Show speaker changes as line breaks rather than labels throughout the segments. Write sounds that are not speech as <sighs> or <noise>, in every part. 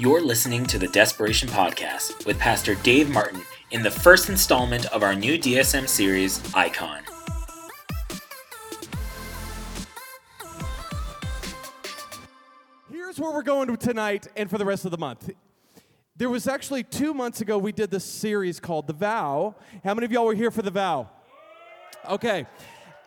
You're listening to the Desperation Podcast with Pastor Dave Martin in the first installment of our new DSM series, Icon.
Here's where we're going tonight and for the rest of the month. There was actually two months ago we did this series called The Vow. How many of y'all were here for The Vow? Okay.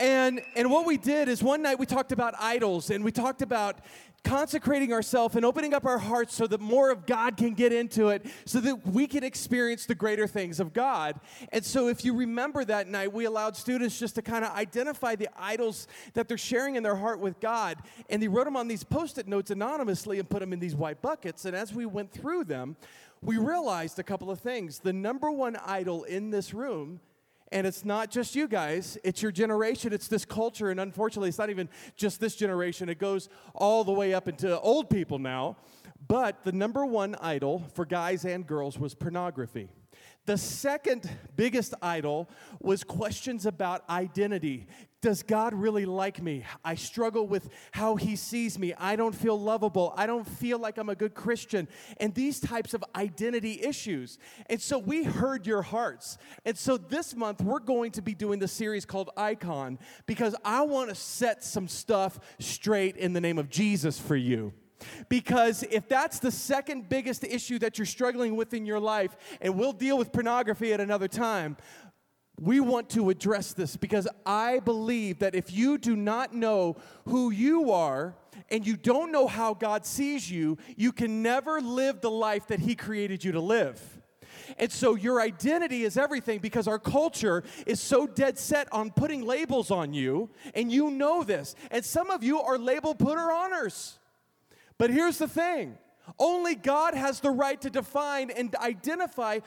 And, and what we did is one night we talked about idols and we talked about consecrating ourselves and opening up our hearts so that more of God can get into it so that we can experience the greater things of God. And so if you remember that night, we allowed students just to kind of identify the idols that they're sharing in their heart with God. And they wrote them on these post it notes anonymously and put them in these white buckets. And as we went through them, we realized a couple of things. The number one idol in this room and it's not just you guys, it's your generation, it's this culture. And unfortunately, it's not even just this generation, it goes all the way up into old people now. But the number one idol for guys and girls was pornography. The second biggest idol was questions about identity. Does God really like me? I struggle with how He sees me. I don't feel lovable. I don't feel like I'm a good Christian. And these types of identity issues. And so we heard your hearts. And so this month, we're going to be doing the series called Icon because I want to set some stuff straight in the name of Jesus for you. Because if that's the second biggest issue that you're struggling with in your life, and we'll deal with pornography at another time, we want to address this because I believe that if you do not know who you are and you don't know how God sees you, you can never live the life that He created you to live. And so your identity is everything because our culture is so dead set on putting labels on you, and you know this. And some of you are label putter honors. But here's the thing only God has the right to define and identify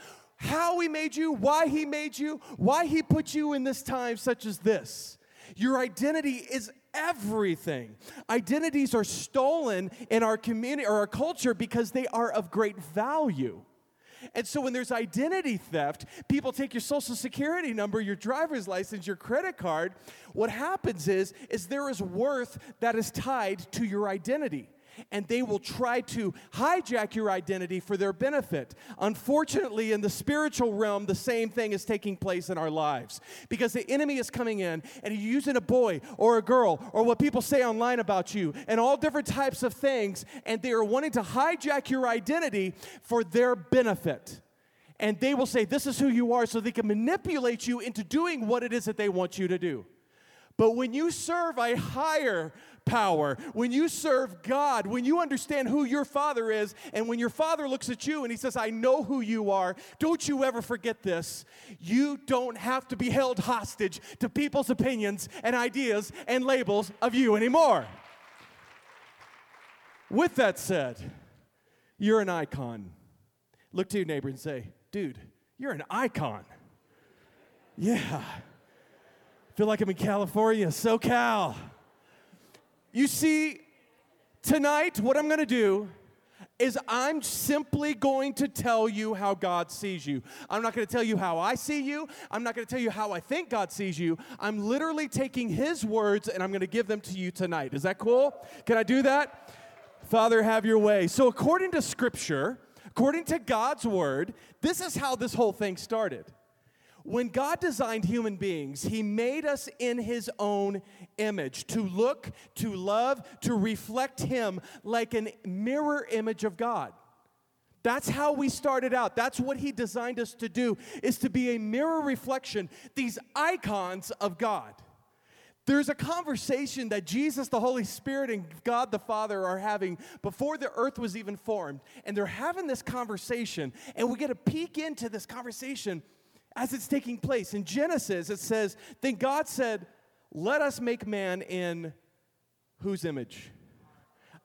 how He made you, why He made you, why He put you in this time such as this. Your identity is everything. Identities are stolen in our community or our culture because they are of great value. And so when there's identity theft, people take your social security number, your driver's license, your credit card. What happens is is there is worth that is tied to your identity and they will try to hijack your identity for their benefit. Unfortunately, in the spiritual realm, the same thing is taking place in our lives because the enemy is coming in and he's using a boy or a girl or what people say online about you and all different types of things, and they are wanting to hijack your identity for their benefit. And they will say, This is who you are, so they can manipulate you into doing what it is that they want you to do. But when you serve a higher power, when you serve God, when you understand who your father is, and when your father looks at you and he says, I know who you are, don't you ever forget this. You don't have to be held hostage to people's opinions and ideas and labels of you anymore. With that said, you're an icon. Look to your neighbor and say, dude, you're an icon. Yeah. Feel like I'm in California, SoCal. You see, tonight, what I'm gonna do is I'm simply going to tell you how God sees you. I'm not going to tell you how I see you. I'm not going to tell you how I think God sees you. I'm literally taking His words and I'm going to give them to you tonight. Is that cool? Can I do that? Father, have your way. So, according to Scripture, according to God's word, this is how this whole thing started. When God designed human beings, He made us in His own image to look, to love, to reflect Him like a mirror image of God. That's how we started out. That's what He designed us to do, is to be a mirror reflection, these icons of God. There's a conversation that Jesus, the Holy Spirit, and God the Father are having before the earth was even formed. And they're having this conversation, and we get a peek into this conversation as it's taking place. In Genesis, it says, Then God said, Let us make man in whose image?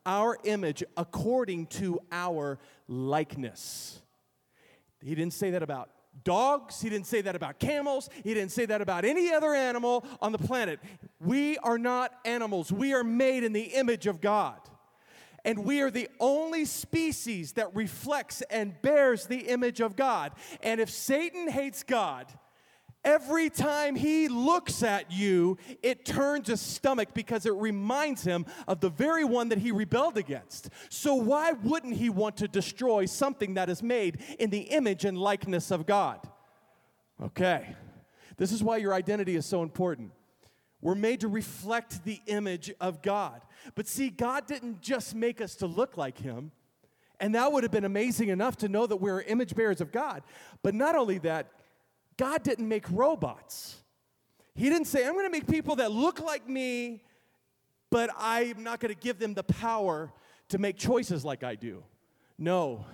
Our image according to our likeness. He didn't say that about dogs. He didn't say that about camels. He didn't say that about any other animal on the planet. We are not animals, we are made in the image of God. And we are the only species that reflects and bears the image of God. And if Satan hates God, Every time he looks at you, it turns his stomach because it reminds him of the very one that he rebelled against. So, why wouldn't he want to destroy something that is made in the image and likeness of God? Okay, this is why your identity is so important. We're made to reflect the image of God. But see, God didn't just make us to look like him. And that would have been amazing enough to know that we're image bearers of God. But not only that, God didn't make robots. He didn't say, I'm going to make people that look like me, but I'm not going to give them the power to make choices like I do. No.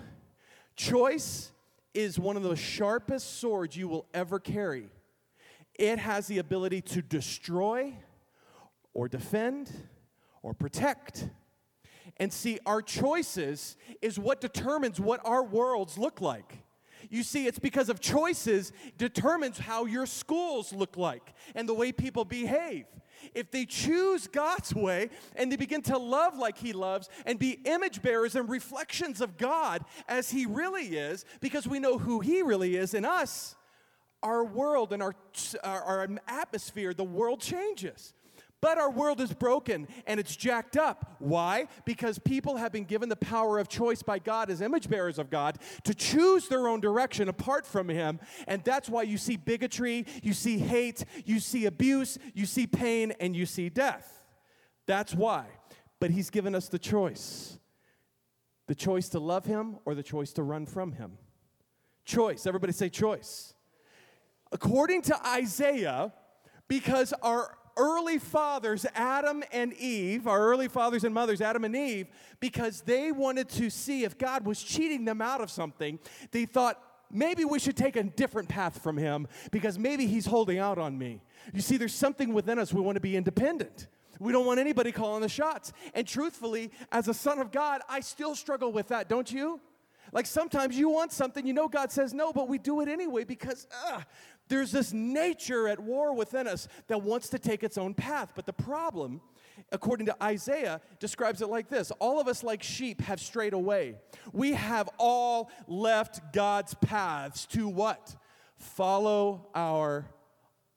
Choice is one of the sharpest swords you will ever carry. It has the ability to destroy or defend or protect. And see, our choices is what determines what our worlds look like. You see, it's because of choices determines how your schools look like and the way people behave. If they choose God's way and they begin to love like He loves and be image bearers and reflections of God as He really is, because we know who He really is in us, our world and our, our, atmosphere, the world changes. But our world is broken and it's jacked up. Why? Because people have been given the power of choice by God as image bearers of God to choose their own direction apart from Him. And that's why you see bigotry, you see hate, you see abuse, you see pain, and you see death. That's why. But He's given us the choice the choice to love Him or the choice to run from Him. Choice. Everybody say choice. According to Isaiah, because our early fathers, Adam and Eve, our early fathers and mothers, Adam and Eve, because they wanted to see if God was cheating them out of something, they thought, maybe we should take a different path from him because maybe he's holding out on me. You see, there's something within us, we want to be independent. We don't want anybody calling the shots. And truthfully, as a son of God, I still struggle with that, don't you? Like sometimes you want something, you know God says no, but we do it anyway because uh, there's this nature at war within us that wants to take its own path. But the problem, according to Isaiah, describes it like this All of us, like sheep, have strayed away. We have all left God's paths to what? Follow our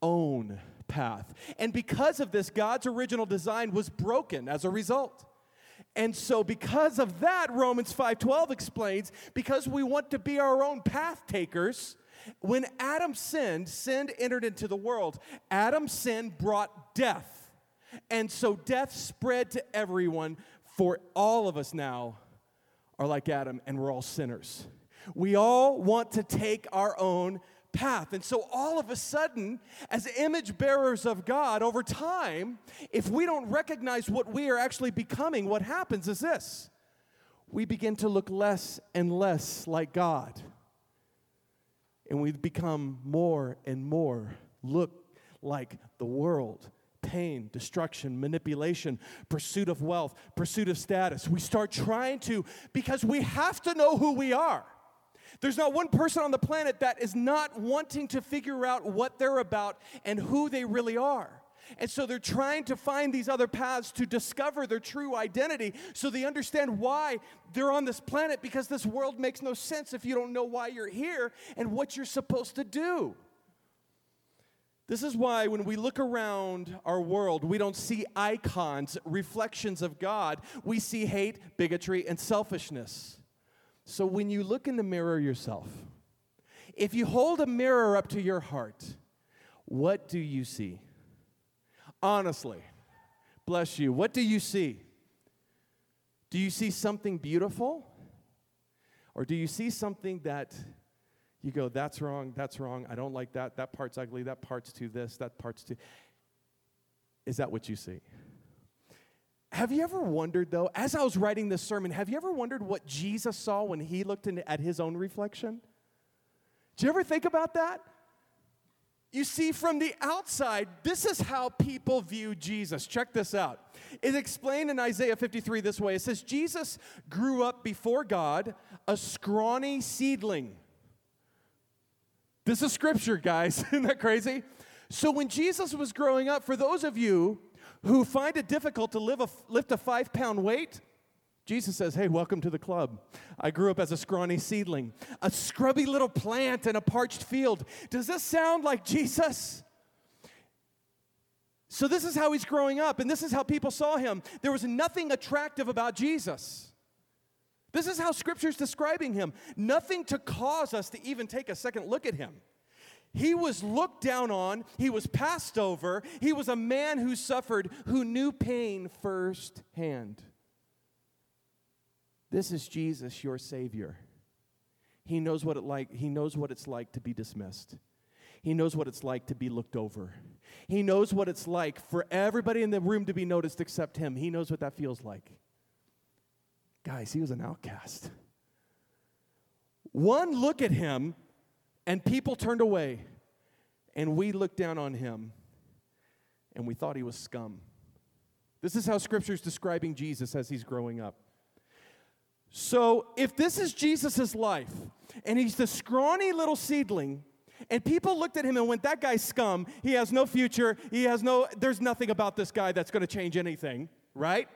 own path. And because of this, God's original design was broken as a result. And so because of that Romans 5:12 explains because we want to be our own path takers when Adam sinned, sin entered into the world. Adam's sin brought death. And so death spread to everyone, for all of us now are like Adam, and we're all sinners. We all want to take our own path. And so, all of a sudden, as image bearers of God over time, if we don't recognize what we are actually becoming, what happens is this we begin to look less and less like God and we become more and more look like the world pain, destruction, manipulation, pursuit of wealth, pursuit of status. We start trying to, because we have to know who we are. There's not one person on the planet that is not wanting to figure out what they're about and who they really are. And so they're trying to find these other paths to discover their true identity so they understand why they're on this planet because this world makes no sense if you don't know why you're here and what you're supposed to do. This is why when we look around our world, we don't see icons, reflections of God. We see hate, bigotry, and selfishness. So when you look in the mirror yourself, if you hold a mirror up to your heart, what do you see? Honestly, bless you. What do you see? Do you see something beautiful? Or do you see something that you go, that's wrong, that's wrong, I don't like that, that part's ugly, that part's too this, that part's too. Is that what you see? Have you ever wondered, though, as I was writing this sermon, have you ever wondered what Jesus saw when he looked in, at his own reflection? Did you ever think about that? You see, from the outside, this is how people view Jesus. Check this out. It's explained in Isaiah 53 this way it says, Jesus grew up before God, a scrawny seedling. This is scripture, guys. <laughs> Isn't that crazy? So, when Jesus was growing up, for those of you who find it difficult to live a, lift a five pound weight, Jesus says, Hey, welcome to the club. I grew up as a scrawny seedling, a scrubby little plant in a parched field. Does this sound like Jesus? So, this is how he's growing up, and this is how people saw him. There was nothing attractive about Jesus. This is how scripture's describing him. Nothing to cause us to even take a second look at him. He was looked down on, he was passed over, he was a man who suffered, who knew pain firsthand. This is Jesus, your Savior. He knows what it like, he knows what it's like to be dismissed. He knows what it's like to be looked over. He knows what it's like for everybody in the room to be noticed except him. He knows what that feels like. Guys, he was an outcast. One look at him, and people turned away, and we looked down on him, and we thought he was scum. This is how Scripture is describing Jesus as he's growing up. So, if this is Jesus' life, and he's the scrawny little seedling, and people looked at him and went, That guy's scum. He has no future. He has no, there's nothing about this guy that's going to change anything, right?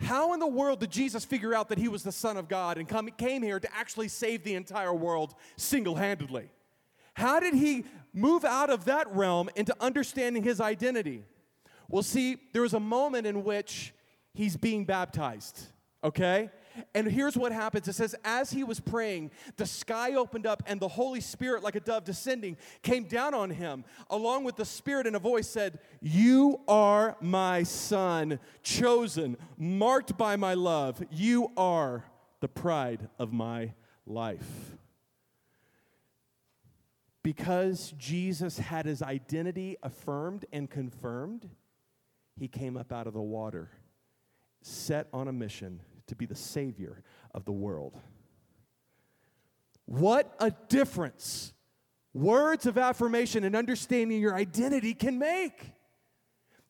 How in the world did Jesus figure out that he was the Son of God and come, came here to actually save the entire world single handedly? How did he move out of that realm into understanding his identity? Well, see, there was a moment in which he's being baptized, okay? And here's what happens it says, as he was praying, the sky opened up, and the Holy Spirit, like a dove descending, came down on him, along with the Spirit, and a voice said, You are my son, chosen, marked by my love. You are the pride of my life. Because Jesus had his identity affirmed and confirmed, he came up out of the water, set on a mission to be the Savior of the world. What a difference words of affirmation and understanding your identity can make.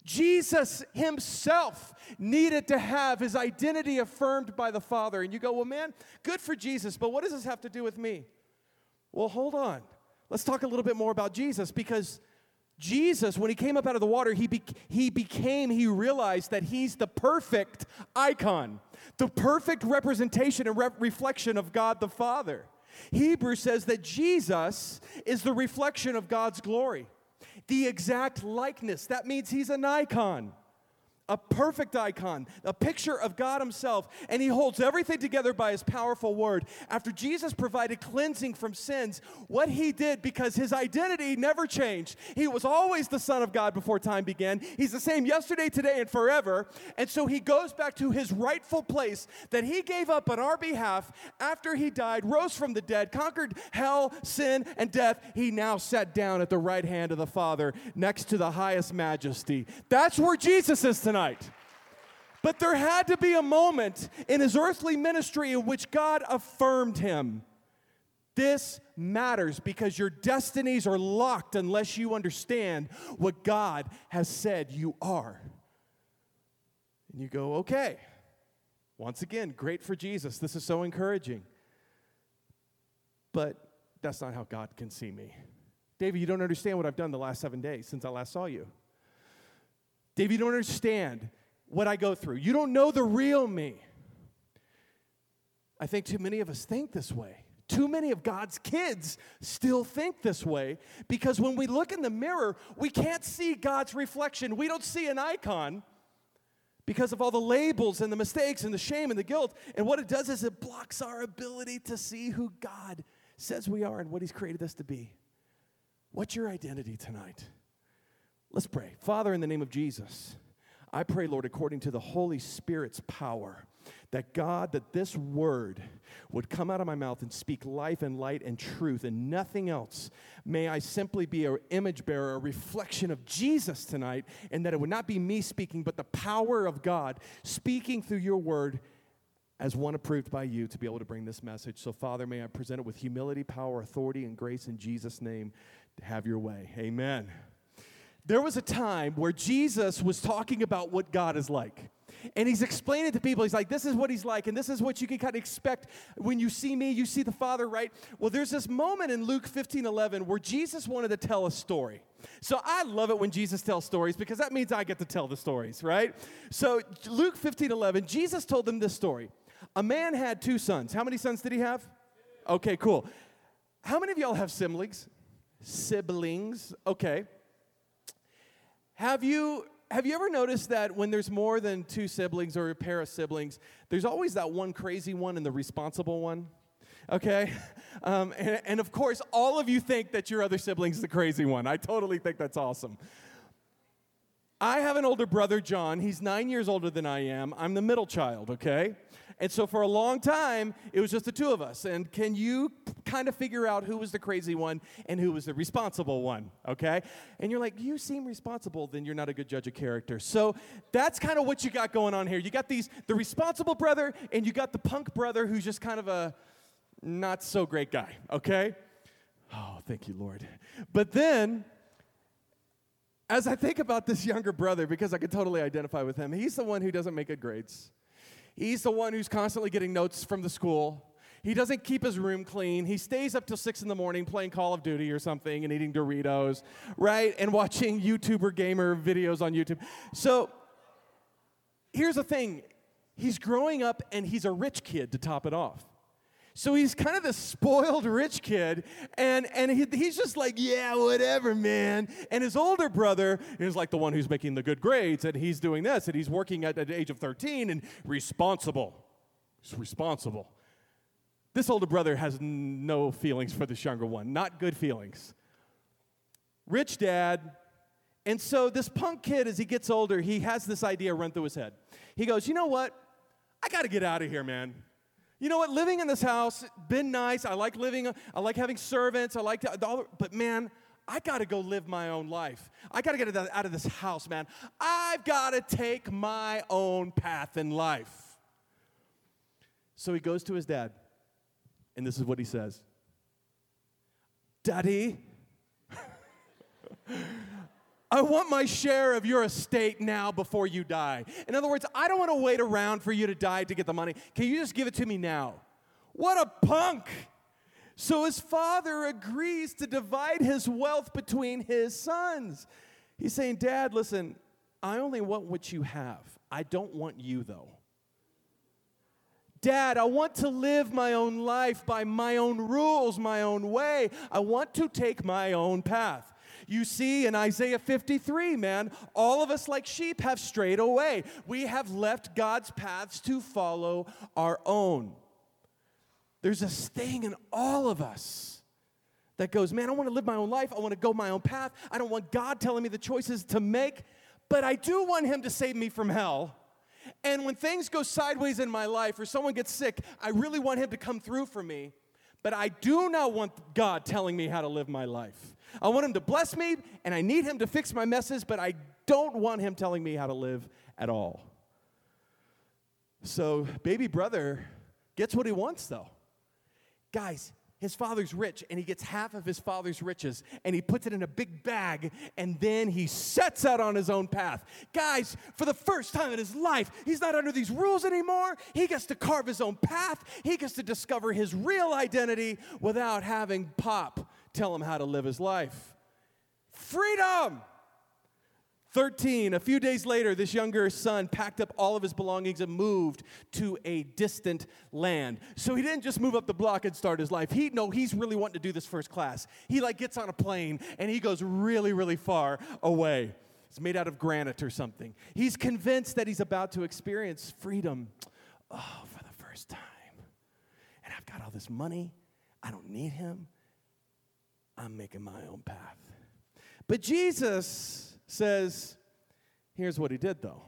Jesus himself needed to have his identity affirmed by the Father. And you go, well, man, good for Jesus, but what does this have to do with me? Well, hold on. Let's talk a little bit more about Jesus because Jesus, when he came up out of the water, he, be- he became, he realized that he's the perfect icon, the perfect representation and re- reflection of God the Father. Hebrews says that Jesus is the reflection of God's glory, the exact likeness. That means he's an icon a perfect icon, a picture of God Himself, and He holds everything together by His powerful word. After Jesus provided cleansing from sins, what He did, because His identity never changed, He was always the Son of God before time began. He's the same yesterday, today, and forever. And so He goes back to His rightful place that He gave up on our behalf after He died, rose from the dead, conquered hell, sin, and death. He now sat down at the right hand of the Father next to the highest majesty. That's where Jesus is tonight tonight. But there had to be a moment in his earthly ministry in which God affirmed him. This matters because your destinies are locked unless you understand what God has said you are. And you go, okay. Once again, great for Jesus. This is so encouraging. But that's not how God can see me. David, you don't understand what I've done the last seven days since I last saw you. David, you don't understand what I go through. You don't know the real me. I think too many of us think this way. Too many of God's kids still think this way because when we look in the mirror, we can't see God's reflection. We don't see an icon because of all the labels and the mistakes and the shame and the guilt. And what it does is it blocks our ability to see who God says we are and what He's created us to be. What's your identity tonight? Let's pray. Father, in the name of Jesus, I pray, Lord, according to the Holy Spirit's power, that God, that this word would come out of my mouth and speak life and light and truth and nothing else. May I simply be an image bearer, a reflection of Jesus tonight, and that it would not be me speaking, but the power of God speaking through your word as one approved by you to be able to bring this message. So, Father, may I present it with humility, power, authority, and grace in Jesus' name to have your way. Amen there was a time where Jesus was talking about what God is like. And he's explaining to people, he's like, this is what he's like, and this is what you can kind of expect when you see me, you see the Father, right? Well, there's this moment in Luke 15 11 where Jesus wanted to tell a story. So I love it when Jesus tells stories because that means I get to tell the stories, right? So Luke 15 11, Jesus told them this story. A man had two sons. How many sons did he have? Okay, cool. How many of y'all have siblings? Siblings, okay. Have you have you ever noticed that when there's more than two siblings or a pair of siblings, there's always that one crazy one and the responsible one? Okay? <laughs> Um, and, and of course, all of you think that your other sibling's the crazy one. I totally think that's awesome. I have an older brother, John. He's nine years older than I am. I'm the middle child, okay? And so for a long time, it was just the two of us. And can you kind of figure out who was the crazy one and who was the responsible one, okay? And you're like, you seem responsible, then you're not a good judge of character. So that's kind of what you got going on here. You got these the responsible brother and you got the punk brother who's just kind of a not so great guy, okay? Oh, thank you, Lord. But then as I think about this younger brother, because I can totally identify with him, he's the one who doesn't make good grades. He's the one who's constantly getting notes from the school. He doesn't keep his room clean. He stays up till six in the morning playing Call of Duty or something and eating Doritos, right? And watching <laughs> YouTuber gamer videos on YouTube. So here's the thing he's growing up and he's a rich kid to top it off. So he's kind of the spoiled rich kid, and, and he, he's just like, yeah, whatever, man. And his older brother is like the one who's making the good grades, and he's doing this, and he's working at, at the age of 13 and responsible. He's responsible. This older brother has no feelings for this younger one, not good feelings. Rich dad. And so this punk kid, as he gets older, he has this idea run through his head. He goes, you know what? I got to get out of here, man. You know what? Living in this house, been nice. I like living, I like having servants. I like to, but man, I got to go live my own life. I got to get out of this house, man. I've got to take my own path in life. So he goes to his dad, and this is what he says Daddy, I want my share of your estate now before you die. In other words, I don't want to wait around for you to die to get the money. Can you just give it to me now? What a punk! So his father agrees to divide his wealth between his sons. He's saying, Dad, listen, I only want what you have. I don't want you, though. Dad, I want to live my own life by my own rules, my own way. I want to take my own path. You see in Isaiah 53, man, all of us like sheep have strayed away. We have left God's paths to follow our own. There's this thing in all of us that goes, man, I want to live my own life. I want to go my own path. I don't want God telling me the choices to make, but I do want Him to save me from hell. And when things go sideways in my life or someone gets sick, I really want Him to come through for me. But I do not want God telling me how to live my life. I want him to bless me and I need him to fix my messes, but I don't want him telling me how to live at all. So, baby brother gets what he wants, though. Guys, his father's rich and he gets half of his father's riches and he puts it in a big bag and then he sets out on his own path. Guys, for the first time in his life, he's not under these rules anymore. He gets to carve his own path, he gets to discover his real identity without having Pop tell him how to live his life. Freedom! 13, a few days later, this younger son packed up all of his belongings and moved to a distant land. So he didn't just move up the block and start his life. He no, he's really wanting to do this first class. He like gets on a plane and he goes really, really far away. It's made out of granite or something. He's convinced that he's about to experience freedom. Oh, for the first time. And I've got all this money. I don't need him. I'm making my own path. But Jesus says, here's what he did though.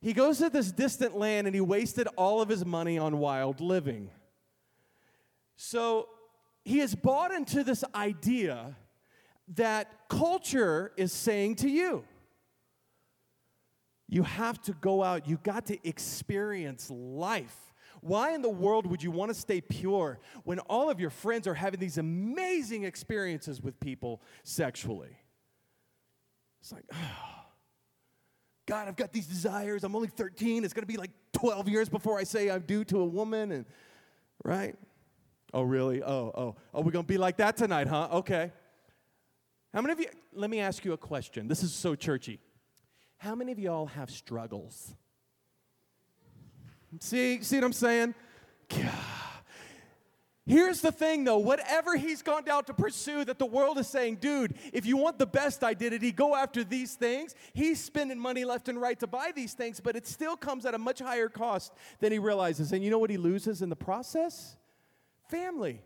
He goes to this distant land and he wasted all of his money on wild living. So he has bought into this idea that culture is saying to you, you have to go out, you got to experience life. Why in the world would you want to stay pure when all of your friends are having these amazing experiences with people sexually? It's like, oh, <sighs> God, I've got these desires. I'm only 13. It's going to be like 12 years before I say I'm due to a woman. And, right? Oh, really? Oh, oh. Oh, we're going to be like that tonight, huh? Okay. How many of you, let me ask you a question. This is so churchy. How many of y'all have struggles? See, see what I'm saying? Here's the thing though, whatever he's gone down to pursue that the world is saying, dude, if you want the best identity, go after these things. He's spending money left and right to buy these things, but it still comes at a much higher cost than he realizes. And you know what he loses in the process? Family.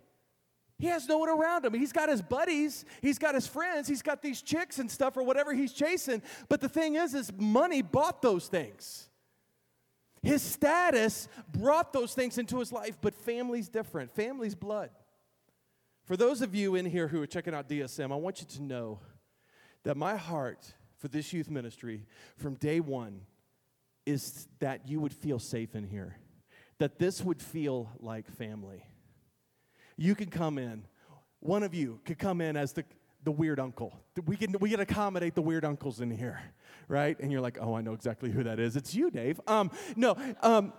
He has no one around him. He's got his buddies, he's got his friends, he's got these chicks and stuff or whatever he's chasing. But the thing is, is money bought those things. His status brought those things into his life, but family's different. Family's blood. For those of you in here who are checking out DSM, I want you to know that my heart for this youth ministry from day one is that you would feel safe in here, that this would feel like family. You can come in, one of you could come in as the, the weird uncle. We can, we can accommodate the weird uncles in here right? And you're like, oh, I know exactly who that is. It's you, Dave. Um, no, um,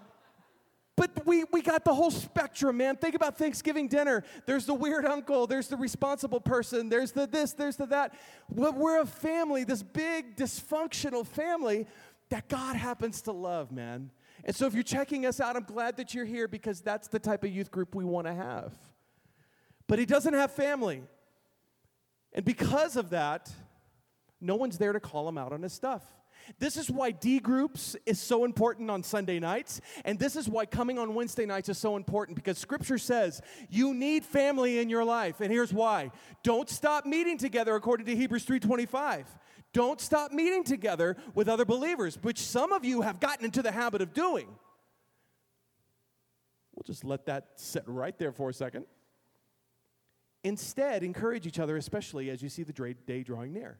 but we, we got the whole spectrum, man. Think about Thanksgiving dinner. There's the weird uncle, there's the responsible person, there's the this, there's the that. We're a family, this big dysfunctional family that God happens to love, man. And so if you're checking us out, I'm glad that you're here because that's the type of youth group we want to have. But he doesn't have family. And because of that, no one's there to call him out on his stuff. This is why D groups is so important on Sunday nights, and this is why coming on Wednesday nights is so important because scripture says you need family in your life. And here's why. Don't stop meeting together according to Hebrews 3:25. Don't stop meeting together with other believers, which some of you have gotten into the habit of doing. We'll just let that sit right there for a second. Instead, encourage each other, especially as you see the day drawing near.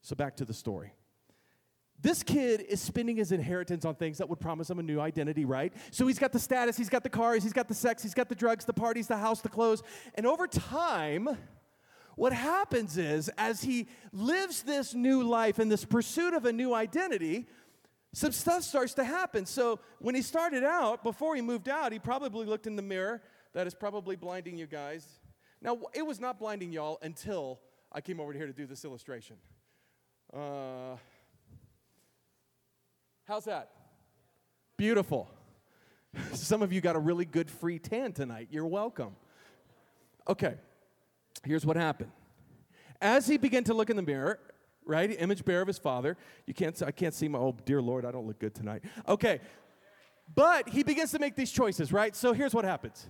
So back to the story. This kid is spending his inheritance on things that would promise him a new identity, right? So he's got the status, he's got the cars, he's got the sex, he's got the drugs, the parties, the house, the clothes. And over time, what happens is, as he lives this new life in this pursuit of a new identity, some stuff starts to happen. So when he started out, before he moved out, he probably looked in the mirror. That is probably blinding you guys. Now, it was not blinding y'all until I came over here to do this illustration. Uh, how's that? Beautiful. <laughs> Some of you got a really good free tan tonight. You're welcome. Okay, here's what happened. As he began to look in the mirror, right, image bearer of his father, you can't, I can't see my, oh, dear Lord, I don't look good tonight. Okay, but he begins to make these choices, right? So here's what happens.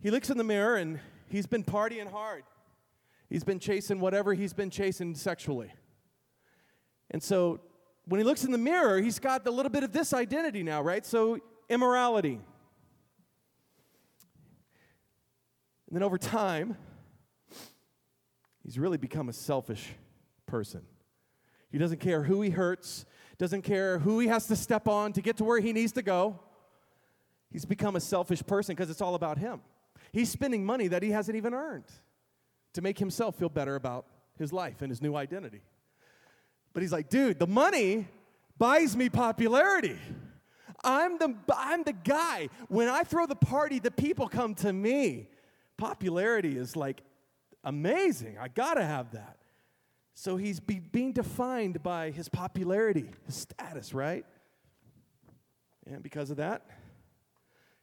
He looks in the mirror and he's been partying hard. He's been chasing whatever he's been chasing sexually. And so when he looks in the mirror, he's got a little bit of this identity now, right? So immorality. And then over time, he's really become a selfish person. He doesn't care who he hurts, doesn't care who he has to step on to get to where he needs to go. He's become a selfish person because it's all about him. He's spending money that he hasn't even earned to make himself feel better about his life and his new identity. But he's like, dude, the money buys me popularity. I'm the, I'm the guy. When I throw the party, the people come to me. Popularity is like amazing. I gotta have that. So he's be, being defined by his popularity, his status, right? And because of that,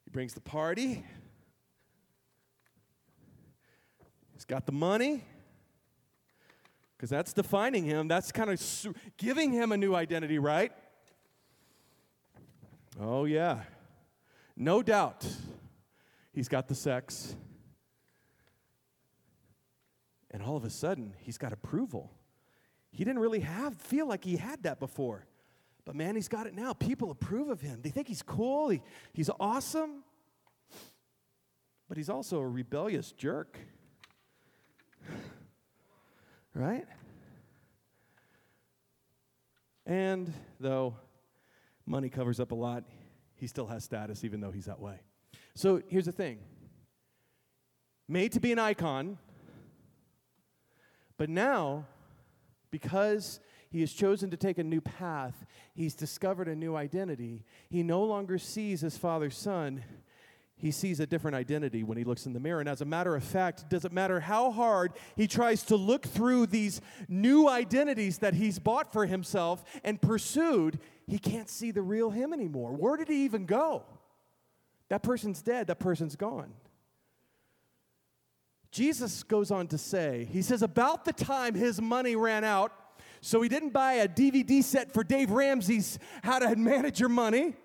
he brings the party. He's got the money because that's defining him. That's kind of su- giving him a new identity, right? Oh, yeah. No doubt. He's got the sex. And all of a sudden, he's got approval. He didn't really have feel like he had that before. But man, he's got it now. People approve of him. They think he's cool. He, he's awesome. But he's also a rebellious jerk. Right? And though money covers up a lot, he still has status even though he's that way. So here's the thing made to be an icon, but now, because he has chosen to take a new path, he's discovered a new identity. He no longer sees his father's son, he sees a different identity when he looks in the mirror. And as a matter of fact, doesn't matter how hard he tries to look through these new identities that he's bought for himself and pursued, he can't see the real him anymore. Where did he even go? That person's dead, that person's gone. Jesus goes on to say, He says, about the time his money ran out, so he didn't buy a DVD set for Dave Ramsey's How to Manage Your Money.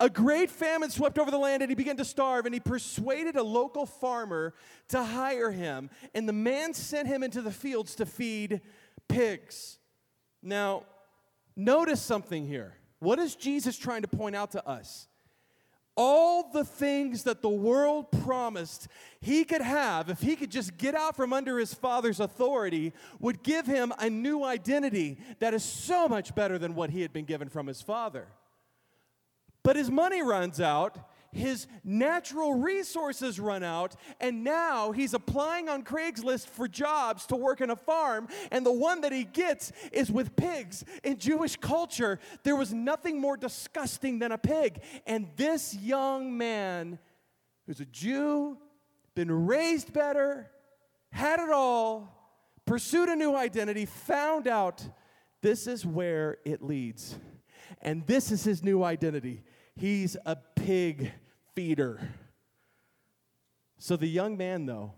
A great famine swept over the land and he began to starve, and he persuaded a local farmer to hire him. And the man sent him into the fields to feed pigs. Now, notice something here. What is Jesus trying to point out to us? all the things that the world promised he could have if he could just get out from under his father's authority would give him a new identity that is so much better than what he had been given from his father. But his money runs out his natural resources run out, and now he's applying on Craigslist for jobs to work in a farm, and the one that he gets is with pigs. In Jewish culture, there was nothing more disgusting than a pig. And this young man, who's a Jew, been raised better, had it all, pursued a new identity, found out this is where it leads. And this is his new identity. He's a pig feeder. So the young man, though,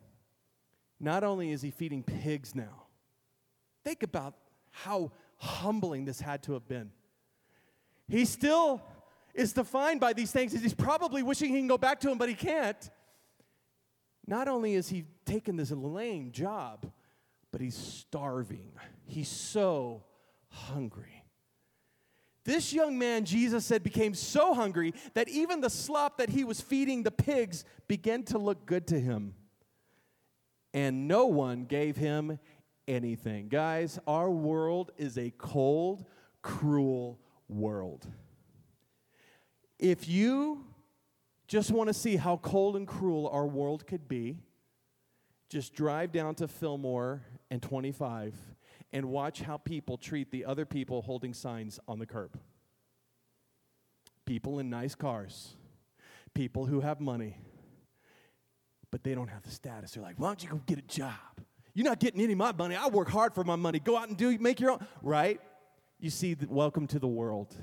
not only is he feeding pigs now, think about how humbling this had to have been. He still is defined by these things. He's probably wishing he can go back to him, but he can't. Not only is he taking this lame job, but he's starving. He's so hungry. This young man, Jesus said, became so hungry that even the slop that he was feeding the pigs began to look good to him. And no one gave him anything. Guys, our world is a cold, cruel world. If you just want to see how cold and cruel our world could be, just drive down to Fillmore and 25 and watch how people treat the other people holding signs on the curb. People in nice cars, people who have money, but they don't have the status. They're like, why don't you go get a job? You're not getting any of my money. I work hard for my money. Go out and do make your own, right? You see, the, welcome to the world.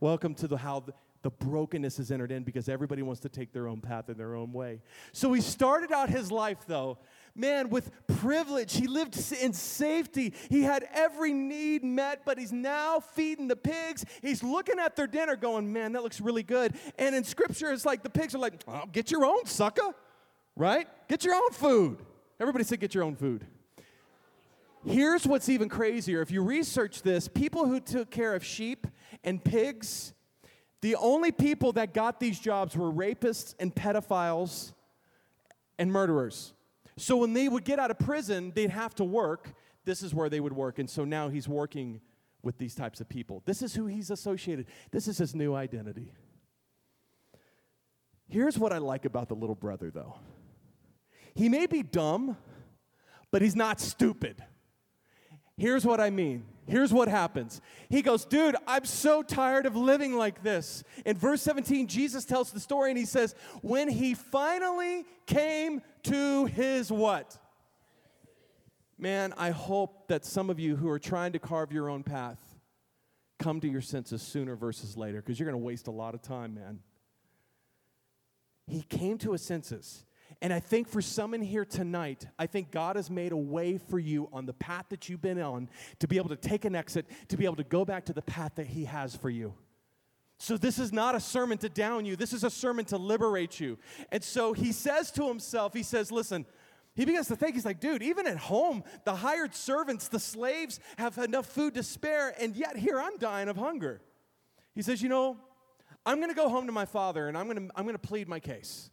Welcome to the how the, the brokenness is entered in because everybody wants to take their own path in their own way. So he started out his life though man with privilege. He lived in safety. He had every need met, but he's now feeding the pigs. He's looking at their dinner going, man, that looks really good. And in scripture, it's like the pigs are like, well, get your own, sucker, right? Get your own food. Everybody say, get your own food. Here's what's even crazier. If you research this, people who took care of sheep and pigs, the only people that got these jobs were rapists and pedophiles and murderers. So when they would get out of prison, they'd have to work. This is where they would work. And so now he's working with these types of people. This is who he's associated. This is his new identity. Here's what I like about the little brother, though. He may be dumb, but he's not stupid. Here's what I mean. Here's what happens. He goes, Dude, I'm so tired of living like this. In verse 17, Jesus tells the story and he says, When he finally came to his what? Man, I hope that some of you who are trying to carve your own path come to your senses sooner versus later because you're going to waste a lot of time, man. He came to his senses. And I think for some in here tonight, I think God has made a way for you on the path that you've been on to be able to take an exit, to be able to go back to the path that He has for you. So, this is not a sermon to down you, this is a sermon to liberate you. And so, he says to himself, He says, Listen, he begins to think, he's like, dude, even at home, the hired servants, the slaves have enough food to spare, and yet here I'm dying of hunger. He says, You know, I'm gonna go home to my father and I'm gonna, I'm gonna plead my case.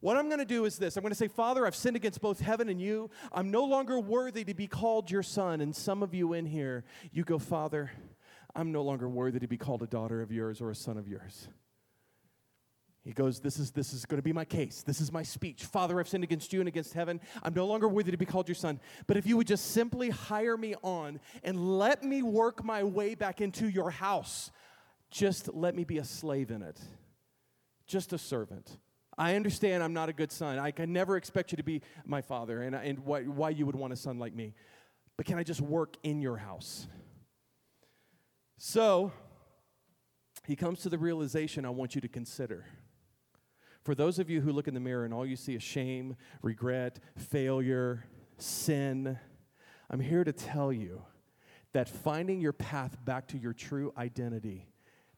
What I'm going to do is this I'm going to say, Father, I've sinned against both heaven and you. I'm no longer worthy to be called your son. And some of you in here, you go, Father, I'm no longer worthy to be called a daughter of yours or a son of yours. He goes, this is, this is going to be my case. This is my speech. Father, I've sinned against you and against heaven. I'm no longer worthy to be called your son. But if you would just simply hire me on and let me work my way back into your house, just let me be a slave in it just a servant. I understand I'm not a good son. I can never expect you to be my father and, and why, why you would want a son like me. But can I just work in your house? So he comes to the realization I want you to consider. For those of you who look in the mirror and all you see is shame, regret, failure, sin, I'm here to tell you that finding your path back to your true identity,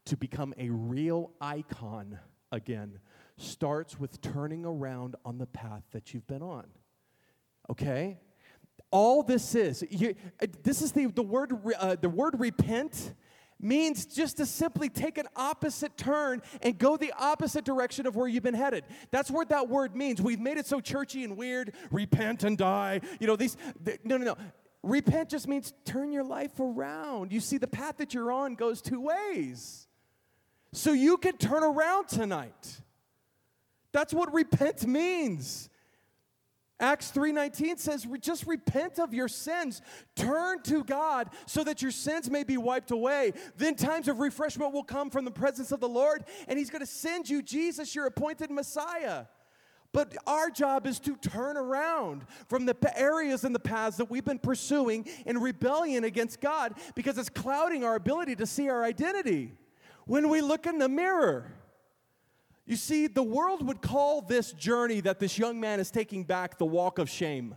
to become a real icon again, starts with turning around on the path that you've been on. Okay? All this is, you, this is the, the, word, uh, the word repent means just to simply take an opposite turn and go the opposite direction of where you've been headed. That's what that word means. We've made it so churchy and weird. Repent and die. You know, these, no, no, no. Repent just means turn your life around. You see, the path that you're on goes two ways. So you can turn around tonight. That's what repent means. Acts 3:19 says just repent of your sins, turn to God so that your sins may be wiped away. Then times of refreshment will come from the presence of the Lord and he's going to send you Jesus your appointed Messiah. But our job is to turn around from the areas and the paths that we've been pursuing in rebellion against God because it's clouding our ability to see our identity. When we look in the mirror, you see, the world would call this journey that this young man is taking back the walk of shame.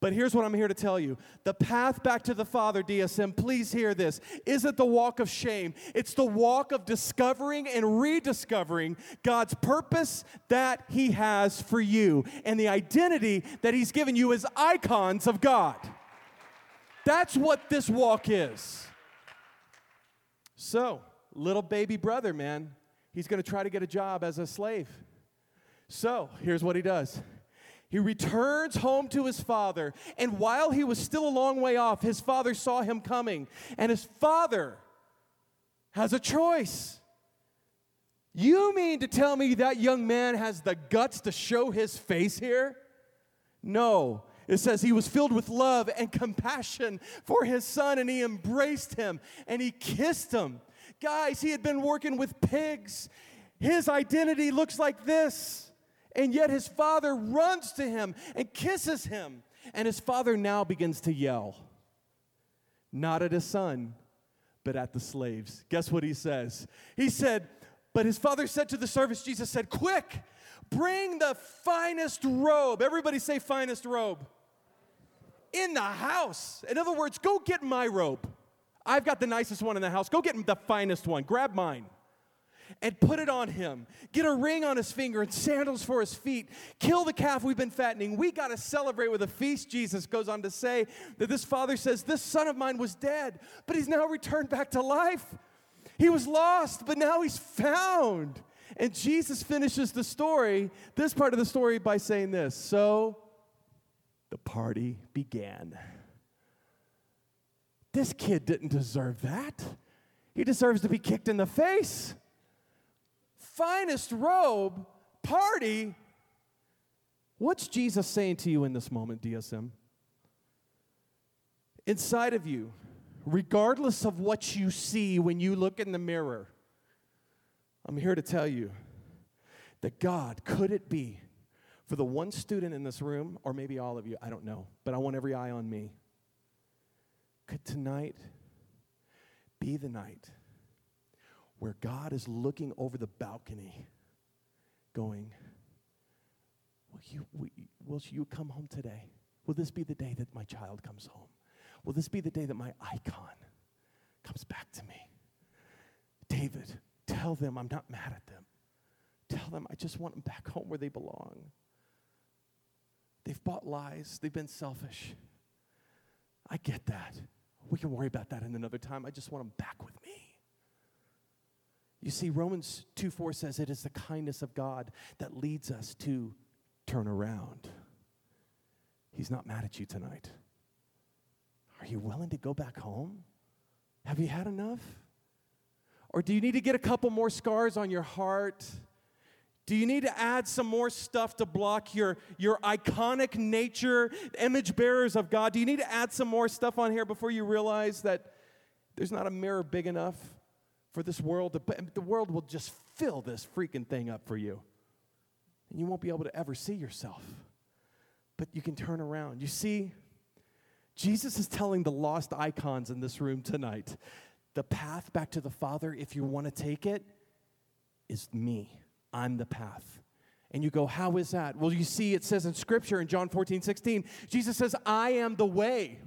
But here's what I'm here to tell you the path back to the Father, DSM, please hear this, isn't the walk of shame. It's the walk of discovering and rediscovering God's purpose that He has for you and the identity that He's given you as icons of God. That's what this walk is. So, little baby brother, man, he's going to try to get a job as a slave. So here's what he does. He returns home to his father, and while he was still a long way off, his father saw him coming, and his father has a choice. You mean to tell me that young man has the guts to show his face here? No. It says he was filled with love and compassion for his son, and he embraced him and he kissed him. Guys, he had been working with pigs. His identity looks like this. And yet his father runs to him and kisses him. And his father now begins to yell, not at his son, but at the slaves. Guess what he says? He said, But his father said to the servants, Jesus said, Quick, bring the finest robe. Everybody say, finest robe. In the house. In other words, go get my robe. I've got the nicest one in the house. Go get the finest one. Grab mine and put it on him. Get a ring on his finger and sandals for his feet. Kill the calf we've been fattening. We got to celebrate with a feast. Jesus goes on to say that this father says, This son of mine was dead, but he's now returned back to life. He was lost, but now he's found. And Jesus finishes the story, this part of the story, by saying this So the party began. This kid didn't deserve that. He deserves to be kicked in the face. Finest robe, party. What's Jesus saying to you in this moment, DSM? Inside of you, regardless of what you see when you look in the mirror, I'm here to tell you that God, could it be for the one student in this room, or maybe all of you, I don't know, but I want every eye on me could tonight be the night where God is looking over the balcony, going, Will you, will you come home today? Will this be the day that my child comes home? Will this be the day that my icon comes back to me? David, tell them I'm not mad at them. Tell them I just want them back home where they belong. They've bought lies, they've been selfish. I get that. We can worry about that in another time. I just want them back with me. You see, Romans 2 4 says it is the kindness of God that leads us to turn around. He's not mad at you tonight. Are you willing to go back home? Have you had enough? Or do you need to get a couple more scars on your heart? Do you need to add some more stuff to block your, your iconic nature, image bearers of God? Do you need to add some more stuff on here before you realize that there's not a mirror big enough for this world to, the world will just fill this freaking thing up for you. And you won't be able to ever see yourself. But you can turn around. You see, Jesus is telling the lost icons in this room tonight the path back to the Father, if you want to take it, is me. I'm the path. And you go, How is that? Well, you see, it says in Scripture in John 14, 16, Jesus says, I am the way.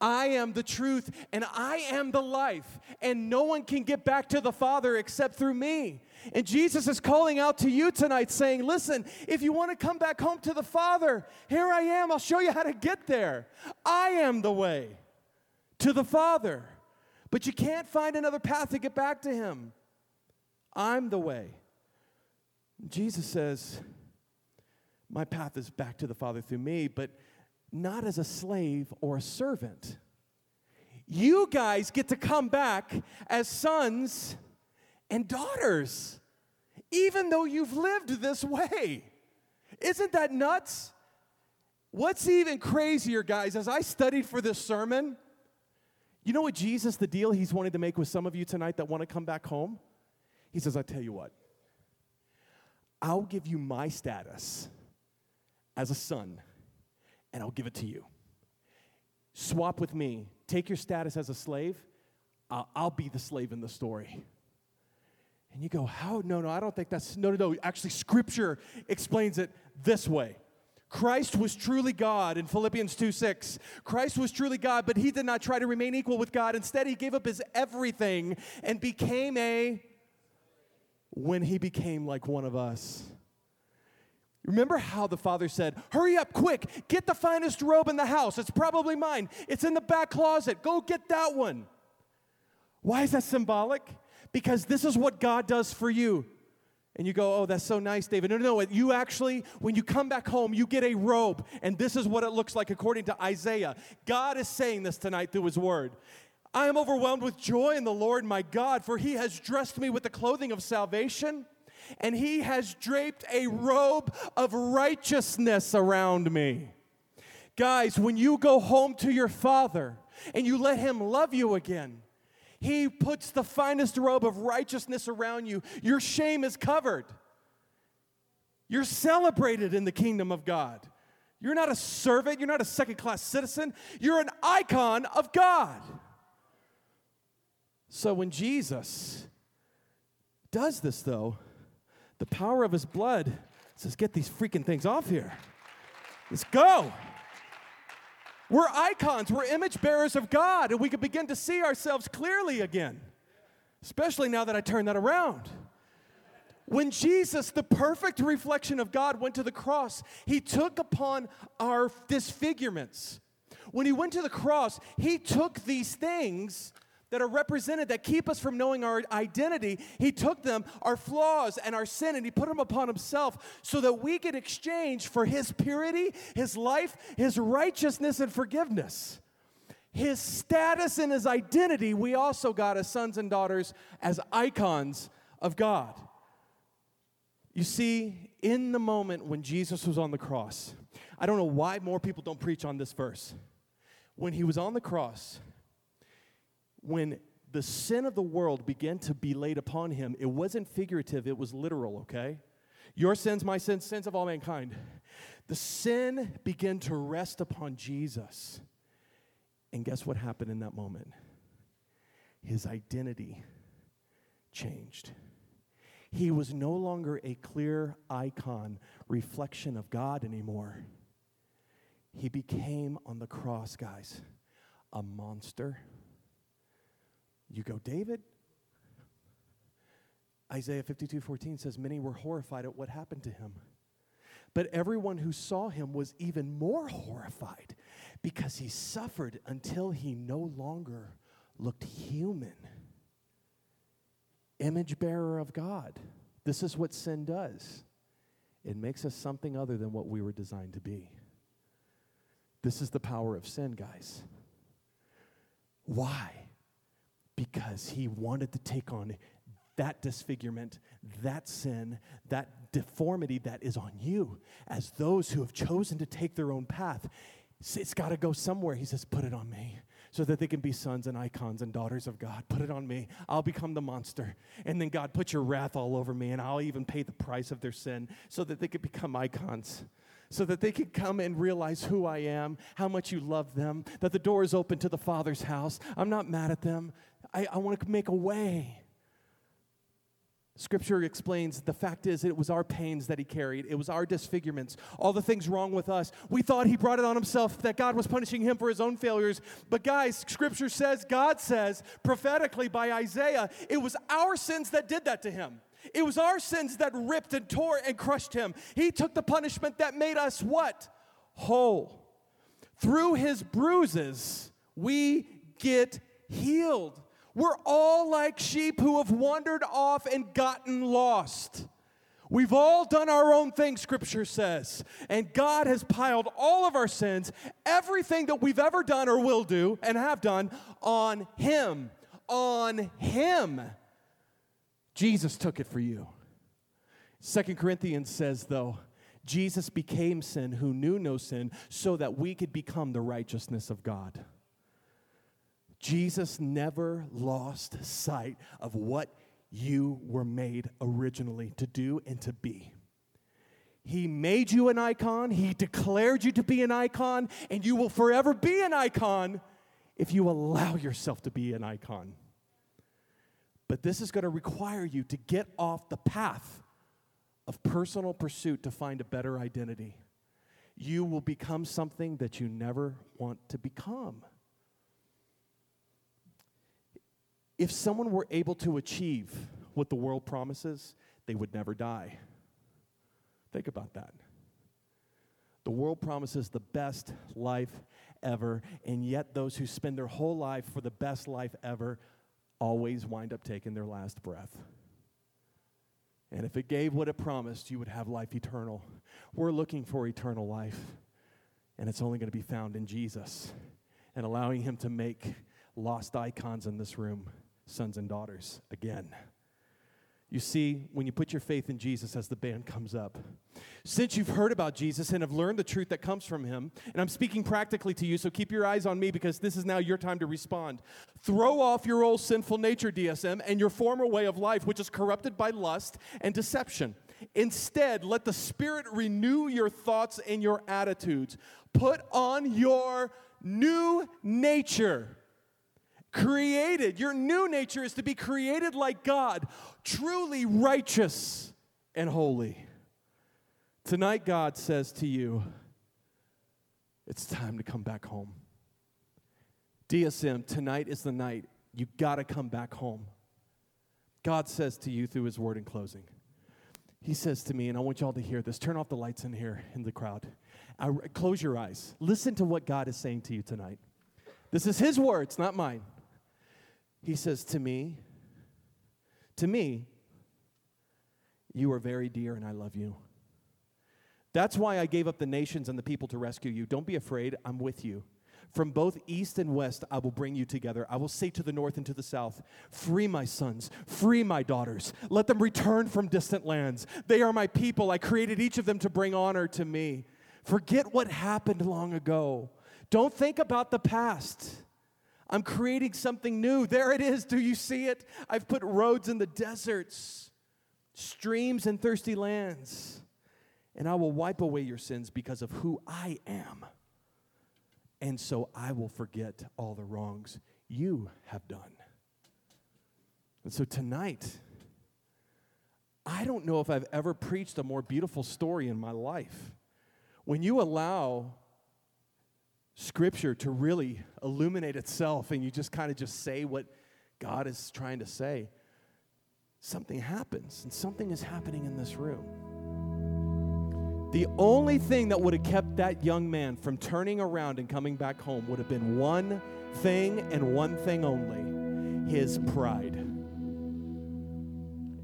I am the truth and I am the life, and no one can get back to the Father except through me. And Jesus is calling out to you tonight, saying, Listen, if you want to come back home to the Father, here I am. I'll show you how to get there. I am the way to the Father, but you can't find another path to get back to Him. I'm the way. Jesus says, My path is back to the Father through me, but not as a slave or a servant. You guys get to come back as sons and daughters, even though you've lived this way. Isn't that nuts? What's even crazier, guys, as I studied for this sermon, you know what Jesus, the deal he's wanting to make with some of you tonight that want to come back home? He says, I tell you what, I'll give you my status as a son and I'll give it to you. Swap with me. Take your status as a slave. I'll, be the slave in the story. And you go, how? No, no, I don't think that's, no, no, no. Actually, Scripture explains it this way. Christ was truly God in Philippians 2 6. Christ was truly God, but he did not try to remain equal with God. Instead, he gave up his everything and became a, when he became like one of us. Remember how the father said, Hurry up, quick, get the finest robe in the house. It's probably mine. It's in the back closet. Go get that one. Why is that symbolic? Because this is what God does for you. And you go, Oh, that's so nice, David. No, no, no. You actually, when you come back home, you get a robe. And this is what it looks like according to Isaiah. God is saying this tonight through his word. I am overwhelmed with joy in the Lord my God, for he has dressed me with the clothing of salvation and he has draped a robe of righteousness around me. Guys, when you go home to your father and you let him love you again, he puts the finest robe of righteousness around you. Your shame is covered. You're celebrated in the kingdom of God. You're not a servant, you're not a second class citizen, you're an icon of God. So when Jesus does this, though, the power of his blood says, Get these freaking things off here. Let's go. We're icons, we're image bearers of God, and we can begin to see ourselves clearly again, especially now that I turn that around. When Jesus, the perfect reflection of God, went to the cross, he took upon our disfigurements. When he went to the cross, he took these things that are represented that keep us from knowing our identity. He took them, our flaws and our sin, and He put them upon Himself so that we could exchange for His purity, His life, His righteousness, and forgiveness. His status and His identity, we also got as sons and daughters, as icons of God. You see, in the moment when Jesus was on the cross, I don't know why more people don't preach on this verse. When He was on the cross, when the sin of the world began to be laid upon him, it wasn't figurative, it was literal, okay? Your sins, my sins, sins of all mankind. The sin began to rest upon Jesus. And guess what happened in that moment? His identity changed. He was no longer a clear icon, reflection of God anymore. He became on the cross, guys, a monster you go, David? Isaiah 52 14 says, Many were horrified at what happened to him. But everyone who saw him was even more horrified because he suffered until he no longer looked human. Image bearer of God. This is what sin does it makes us something other than what we were designed to be. This is the power of sin, guys. Why? Because he wanted to take on that disfigurement, that sin, that deformity that is on you as those who have chosen to take their own path. It's got to go somewhere. He says, Put it on me. so that they can be sons and icons and daughters of God. Put it on me. I'll become the monster. And then, God, put your wrath all over me, and I'll even pay the price of their sin so that they could become icons. So that they could come and realize who I am, how much you love them, that the door is open to the Father's house. I'm not mad at them. I, I want to make a way. Scripture explains the fact is it was our pains that he carried. It was our disfigurements, all the things wrong with us. We thought he brought it on himself, that God was punishing him for his own failures. But guys, Scripture says, God says prophetically by Isaiah, it was our sins that did that to him. It was our sins that ripped and tore and crushed him. He took the punishment that made us what? Whole. Through his bruises, we get healed. We're all like sheep who have wandered off and gotten lost. We've all done our own thing, Scripture says. And God has piled all of our sins, everything that we've ever done or will do and have done, on Him. On Him. Jesus took it for you. Second Corinthians says, though, Jesus became sin who knew no sin so that we could become the righteousness of God. Jesus never lost sight of what you were made originally to do and to be. He made you an icon, He declared you to be an icon, and you will forever be an icon if you allow yourself to be an icon. But this is going to require you to get off the path of personal pursuit to find a better identity. You will become something that you never want to become. If someone were able to achieve what the world promises, they would never die. Think about that. The world promises the best life ever, and yet those who spend their whole life for the best life ever always wind up taking their last breath. And if it gave what it promised, you would have life eternal. We're looking for eternal life, and it's only going to be found in Jesus and allowing Him to make lost icons in this room sons and daughters again. You see, when you put your faith in Jesus as the band comes up, since you've heard about Jesus and have learned the truth that comes from him, and I'm speaking practically to you, so keep your eyes on me because this is now your time to respond. Throw off your old sinful nature, DSM, and your former way of life, which is corrupted by lust and deception. Instead, let the Spirit renew your thoughts and your attitudes. Put on your new nature created. Your new nature is to be created like God, truly righteous and holy. Tonight, God says to you, it's time to come back home. DSM, tonight is the night. You got to come back home. God says to you through his word in closing. He says to me, and I want y'all to hear this turn off the lights in here in the crowd. I, close your eyes. Listen to what God is saying to you tonight. This is his words, not mine. He says to me, To me, you are very dear and I love you. That's why I gave up the nations and the people to rescue you. Don't be afraid, I'm with you. From both east and west, I will bring you together. I will say to the north and to the south, Free my sons, free my daughters. Let them return from distant lands. They are my people. I created each of them to bring honor to me. Forget what happened long ago. Don't think about the past. I'm creating something new. There it is. Do you see it? I've put roads in the deserts, streams in thirsty lands, and I will wipe away your sins because of who I am. And so I will forget all the wrongs you have done. And so tonight, I don't know if I've ever preached a more beautiful story in my life. When you allow scripture to really illuminate itself and you just kind of just say what God is trying to say, something happens and something is happening in this room. The only thing that would have kept that young man from turning around and coming back home would have been one thing and one thing only his pride.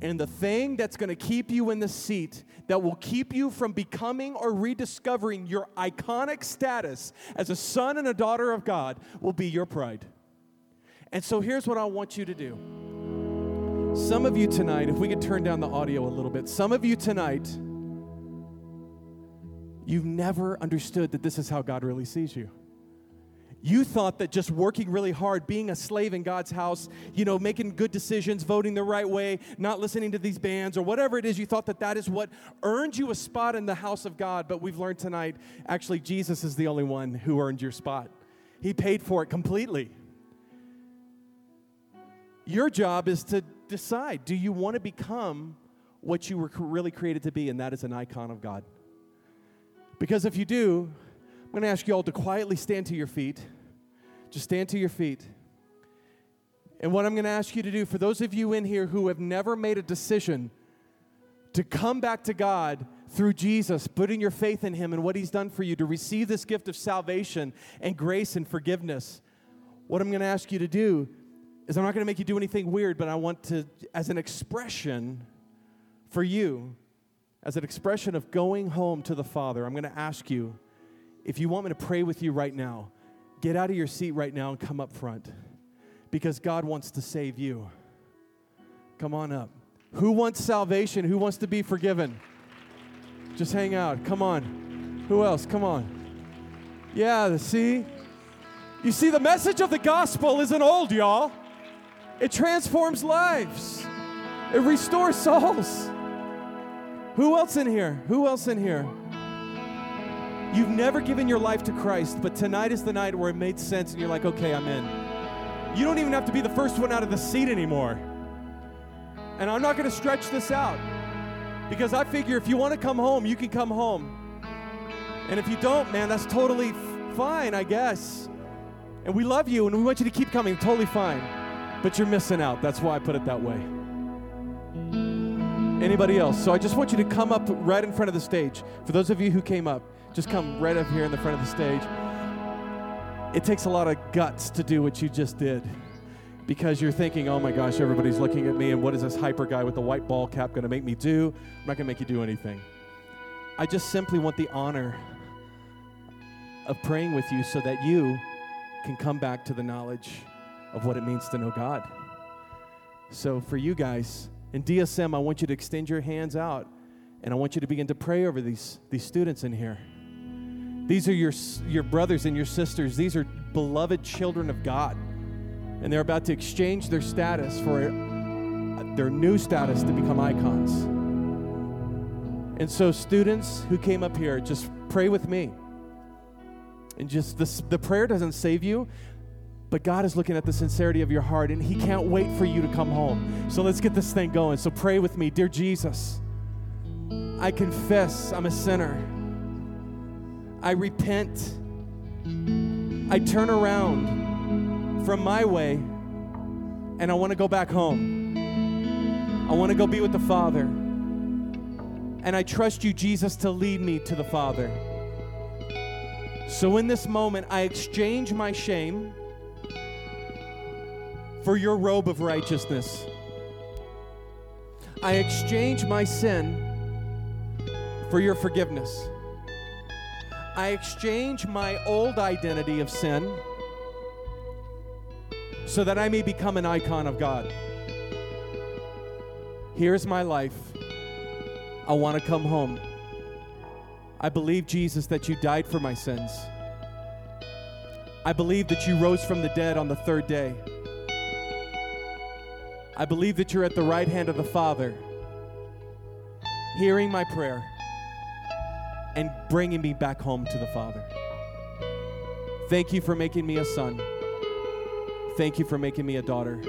And the thing that's going to keep you in the seat, that will keep you from becoming or rediscovering your iconic status as a son and a daughter of God, will be your pride. And so here's what I want you to do. Some of you tonight, if we could turn down the audio a little bit, some of you tonight, you've never understood that this is how God really sees you. You thought that just working really hard, being a slave in God's house, you know, making good decisions, voting the right way, not listening to these bands or whatever it is, you thought that that is what earned you a spot in the house of God. But we've learned tonight actually, Jesus is the only one who earned your spot. He paid for it completely. Your job is to decide do you want to become what you were really created to be, and that is an icon of God? Because if you do, I'm going to ask you all to quietly stand to your feet. Just stand to your feet. And what I'm going to ask you to do, for those of you in here who have never made a decision to come back to God through Jesus, putting your faith in Him and what He's done for you, to receive this gift of salvation and grace and forgiveness, what I'm going to ask you to do is I'm not going to make you do anything weird, but I want to, as an expression for you, as an expression of going home to the Father, I'm going to ask you if you want me to pray with you right now, get out of your seat right now and come up front because God wants to save you. Come on up. Who wants salvation? Who wants to be forgiven? Just hang out. Come on. Who else? Come on. Yeah, see? You see, the message of the gospel isn't old, y'all. It transforms lives, it restores souls. Who else in here? Who else in here? You've never given your life to Christ, but tonight is the night where it made sense and you're like, okay, I'm in. You don't even have to be the first one out of the seat anymore. And I'm not going to stretch this out because I figure if you want to come home, you can come home. And if you don't, man, that's totally f- fine, I guess. And we love you and we want you to keep coming, totally fine. But you're missing out. That's why I put it that way. Anybody else? So I just want you to come up right in front of the stage. For those of you who came up, just come right up here in the front of the stage. It takes a lot of guts to do what you just did because you're thinking, oh my gosh, everybody's looking at me, and what is this hyper guy with the white ball cap going to make me do? I'm not going to make you do anything. I just simply want the honor of praying with you so that you can come back to the knowledge of what it means to know God. So, for you guys, in DSM, I want you to extend your hands out and I want you to begin to pray over these, these students in here. These are your, your brothers and your sisters. These are beloved children of God. And they're about to exchange their status for their new status to become icons. And so, students who came up here, just pray with me. And just this, the prayer doesn't save you, but God is looking at the sincerity of your heart, and He can't wait for you to come home. So let's get this thing going. So pray with me. Dear Jesus, I confess I'm a sinner. I repent. I turn around from my way and I want to go back home. I want to go be with the Father. And I trust you, Jesus, to lead me to the Father. So in this moment, I exchange my shame for your robe of righteousness. I exchange my sin for your forgiveness. I exchange my old identity of sin so that I may become an icon of God. Here's my life. I want to come home. I believe, Jesus, that you died for my sins. I believe that you rose from the dead on the third day. I believe that you're at the right hand of the Father, hearing my prayer and bringing me back home to the Father. Thank you for making me a son. Thank you for making me a daughter.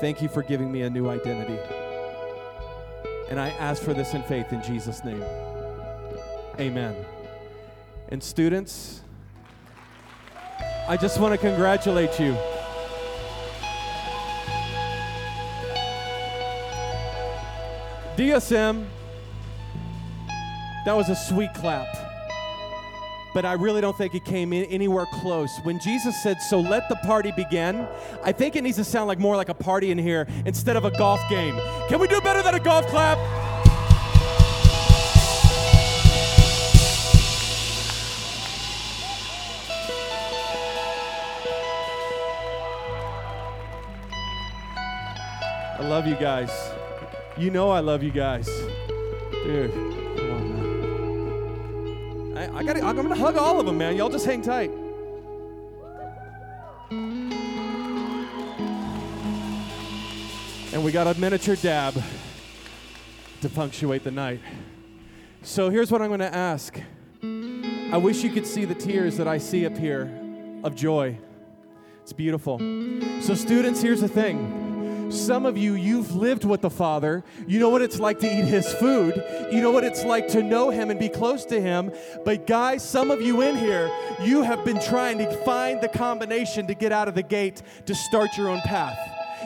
Thank you for giving me a new identity. And I ask for this in faith in Jesus' name. Amen. And students, I just want to congratulate you. DSM that was a sweet clap. But I really don't think it came in anywhere close. When Jesus said, So let the party begin, I think it needs to sound like more like a party in here instead of a golf game. Can we do better than a golf clap? I love you guys. You know I love you guys. Dude. I gotta, I'm gonna hug all of them, man. Y'all just hang tight. And we got a miniature dab to punctuate the night. So here's what I'm going to ask. I wish you could see the tears that I see up here of joy. It's beautiful. So, students, here's the thing some of you, you've lived with the Father. You know what it's like to eat His food. You know what it's like to know Him and be close to Him. But, guys, some of you in here, you have been trying to find the combination to get out of the gate to start your own path.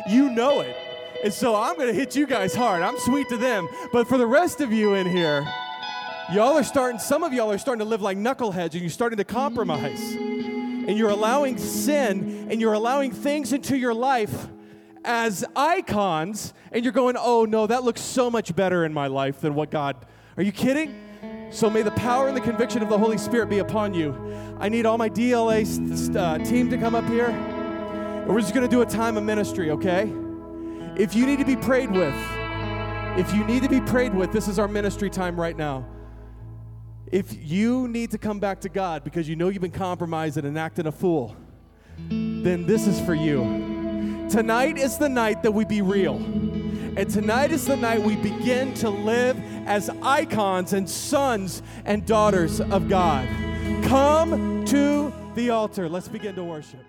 You know it. And so I'm going to hit you guys hard. I'm sweet to them. But for the rest of you in here, y'all are starting, some of y'all are starting to live like knuckleheads and you're starting to compromise. And you're allowing sin and you're allowing things into your life as icons. And you're going, oh no, that looks so much better in my life than what God. Are you kidding? So may the power and the conviction of the Holy Spirit be upon you. I need all my DLA uh, team to come up here. We're just going to do a time of ministry, okay? If you need to be prayed with, if you need to be prayed with, this is our ministry time right now. If you need to come back to God because you know you've been compromised and acting a fool, then this is for you. Tonight is the night that we be real. And tonight is the night we begin to live as icons and sons and daughters of God. Come to the altar. Let's begin to worship.